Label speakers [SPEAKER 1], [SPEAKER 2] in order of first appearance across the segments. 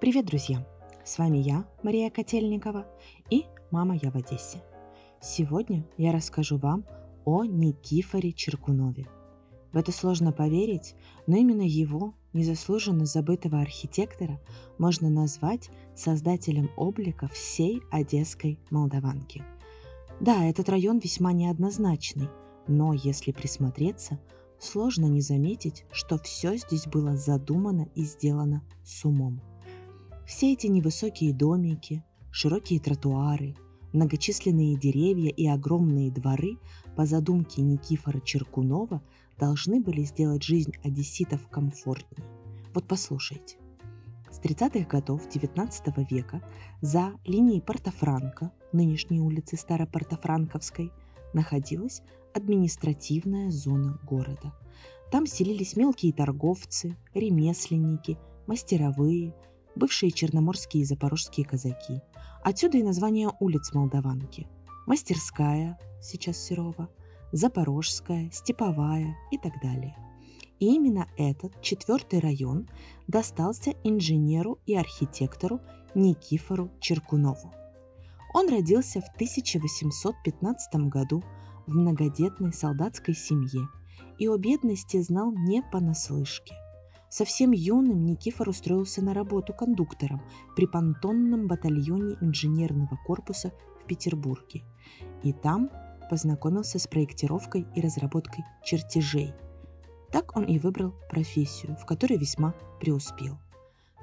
[SPEAKER 1] Привет, друзья! С вами я, Мария Котельникова, и мама я в Одессе. Сегодня я расскажу вам о Никифоре Черкунове. В это сложно поверить, но именно его, незаслуженно забытого архитектора, можно назвать создателем облика всей одесской Молдаванки. Да, этот район весьма неоднозначный, но если присмотреться, сложно не заметить, что все здесь было задумано и сделано с умом. Все эти невысокие домики, широкие тротуары, многочисленные деревья и огромные дворы по задумке Никифора Черкунова должны были сделать жизнь одесситов комфортней. Вот послушайте. С 30-х годов XIX века за линией Портофранко, нынешней улицы Старопортофранковской, находилась административная зона города. Там селились мелкие торговцы, ремесленники, мастеровые, бывшие черноморские и запорожские казаки. Отсюда и название улиц Молдаванки. Мастерская, сейчас Серова, Запорожская, Степовая и так далее. И именно этот четвертый район достался инженеру и архитектору Никифору Черкунову. Он родился в 1815 году в многодетной солдатской семье и о бедности знал не понаслышке. Совсем юным Никифор устроился на работу кондуктором при понтонном батальоне инженерного корпуса в Петербурге. И там познакомился с проектировкой и разработкой чертежей. Так он и выбрал профессию, в которой весьма преуспел.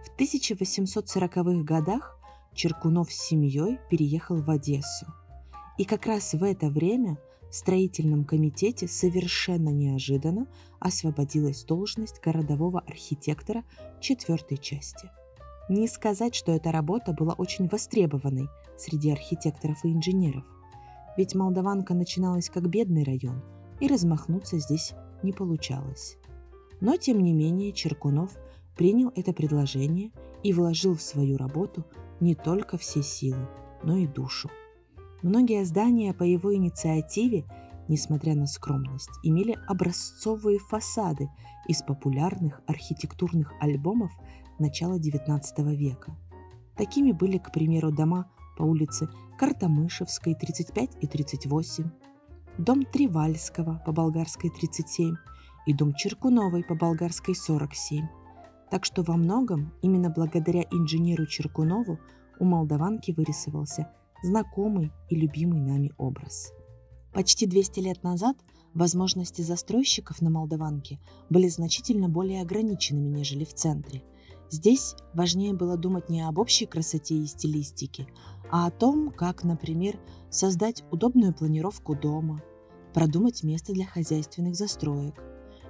[SPEAKER 1] В 1840-х годах Черкунов с семьей переехал в Одессу. И как раз в это время строительном комитете совершенно неожиданно освободилась должность городового архитектора четвертой части. Не сказать, что эта работа была очень востребованной среди архитекторов и инженеров, ведь Молдаванка начиналась как бедный район, и размахнуться здесь не получалось. Но, тем не менее, Черкунов принял это предложение и вложил в свою работу не только все силы, но и душу. Многие здания по его инициативе, несмотря на скромность, имели образцовые фасады из популярных архитектурных альбомов начала XIX века. Такими были, к примеру, дома по улице Картамышевской 35 и 38, дом Тривальского по Болгарской 37 и дом Черкуновой по Болгарской 47. Так что во многом именно благодаря инженеру Черкунову у молдаванки вырисовался знакомый и любимый нами образ. Почти 200 лет назад возможности застройщиков на Молдаванке были значительно более ограниченными, нежели в центре. Здесь важнее было думать не об общей красоте и стилистике, а о том, как, например, создать удобную планировку дома, продумать место для хозяйственных застроек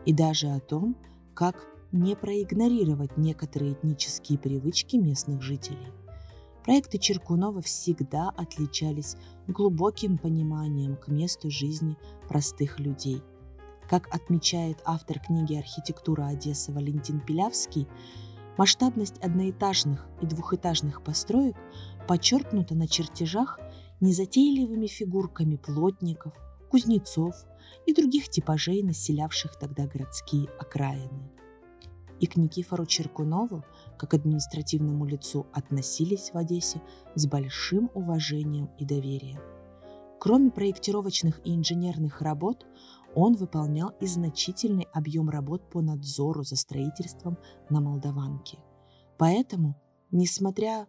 [SPEAKER 1] и даже о том, как не проигнорировать некоторые этнические привычки местных жителей. Проекты Черкунова всегда отличались глубоким пониманием к месту жизни простых людей. Как отмечает автор книги «Архитектура Одессы» Валентин Пилявский, масштабность одноэтажных и двухэтажных построек подчеркнута на чертежах незатейливыми фигурками плотников, кузнецов и других типажей, населявших тогда городские окраины и к Никифору Черкунову, как административному лицу, относились в Одессе с большим уважением и доверием. Кроме проектировочных и инженерных работ, он выполнял и значительный объем работ по надзору за строительством на Молдаванке. Поэтому, несмотря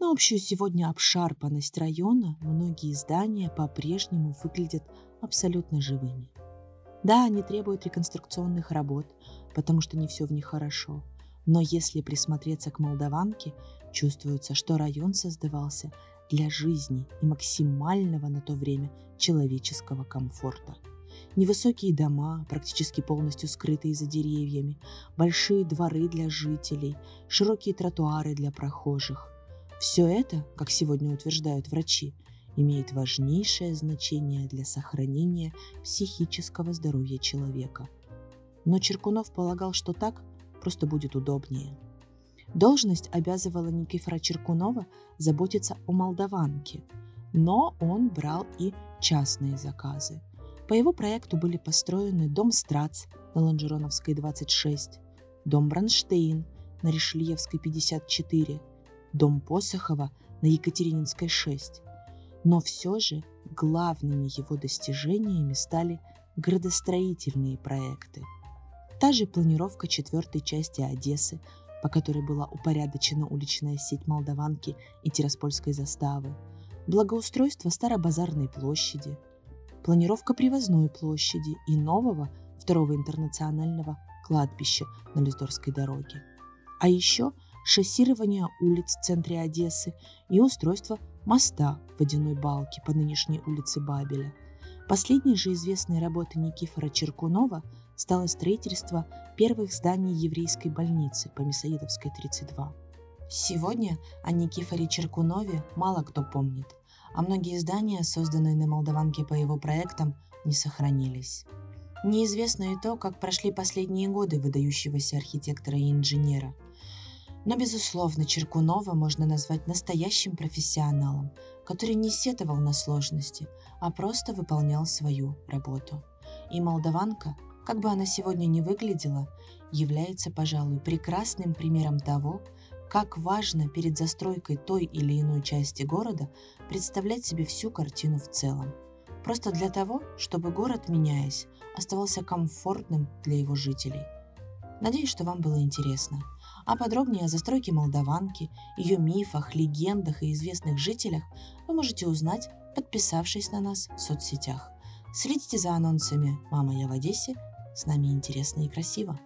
[SPEAKER 1] на общую сегодня обшарпанность района, многие здания по-прежнему выглядят абсолютно живыми. Да, они требуют реконструкционных работ, потому что не все в них хорошо. Но если присмотреться к Молдаванке, чувствуется, что район создавался для жизни и максимального на то время человеческого комфорта. Невысокие дома, практически полностью скрытые за деревьями, большие дворы для жителей, широкие тротуары для прохожих. Все это, как сегодня утверждают врачи, имеет важнейшее значение для сохранения психического здоровья человека. Но Черкунов полагал, что так просто будет удобнее. Должность обязывала Никифора Черкунова заботиться о молдаванке, но он брал и частные заказы. По его проекту были построены дом Страц на Лонжероновской 26, дом Бронштейн, на Решельевской 54, дом Посохова на Екатерининской 6. Но все же главными его достижениями стали градостроительные проекты. Та же планировка четвертой части Одессы, по которой была упорядочена уличная сеть Молдаванки и Тираспольской заставы, благоустройство Старобазарной площади, планировка Привозной площади и нового второго интернационального кладбища на Лиздорской дороге. А еще шоссирование улиц в центре Одессы и устройство моста в водяной балке по нынешней улице Бабеля. Последней же известной работой Никифора Черкунова стало строительство первых зданий еврейской больницы по Мясоедовской 32. Сегодня о Никифоре Черкунове мало кто помнит, а многие здания, созданные на Молдаванке по его проектам, не сохранились. Неизвестно и то, как прошли последние годы выдающегося архитектора и инженера. Но, безусловно, Черкунова можно назвать настоящим профессионалом, который не сетовал на сложности, а просто выполнял свою работу. И молдаванка, как бы она сегодня ни выглядела, является, пожалуй, прекрасным примером того, как важно перед застройкой той или иной части города представлять себе всю картину в целом. Просто для того, чтобы город, меняясь, оставался комфортным для его жителей. Надеюсь, что вам было интересно. А подробнее о застройке Молдаванки, ее мифах, легендах и известных жителях вы можете узнать, подписавшись на нас в соцсетях. Следите за анонсами «Мама, я в Одессе». С нами интересно и красиво.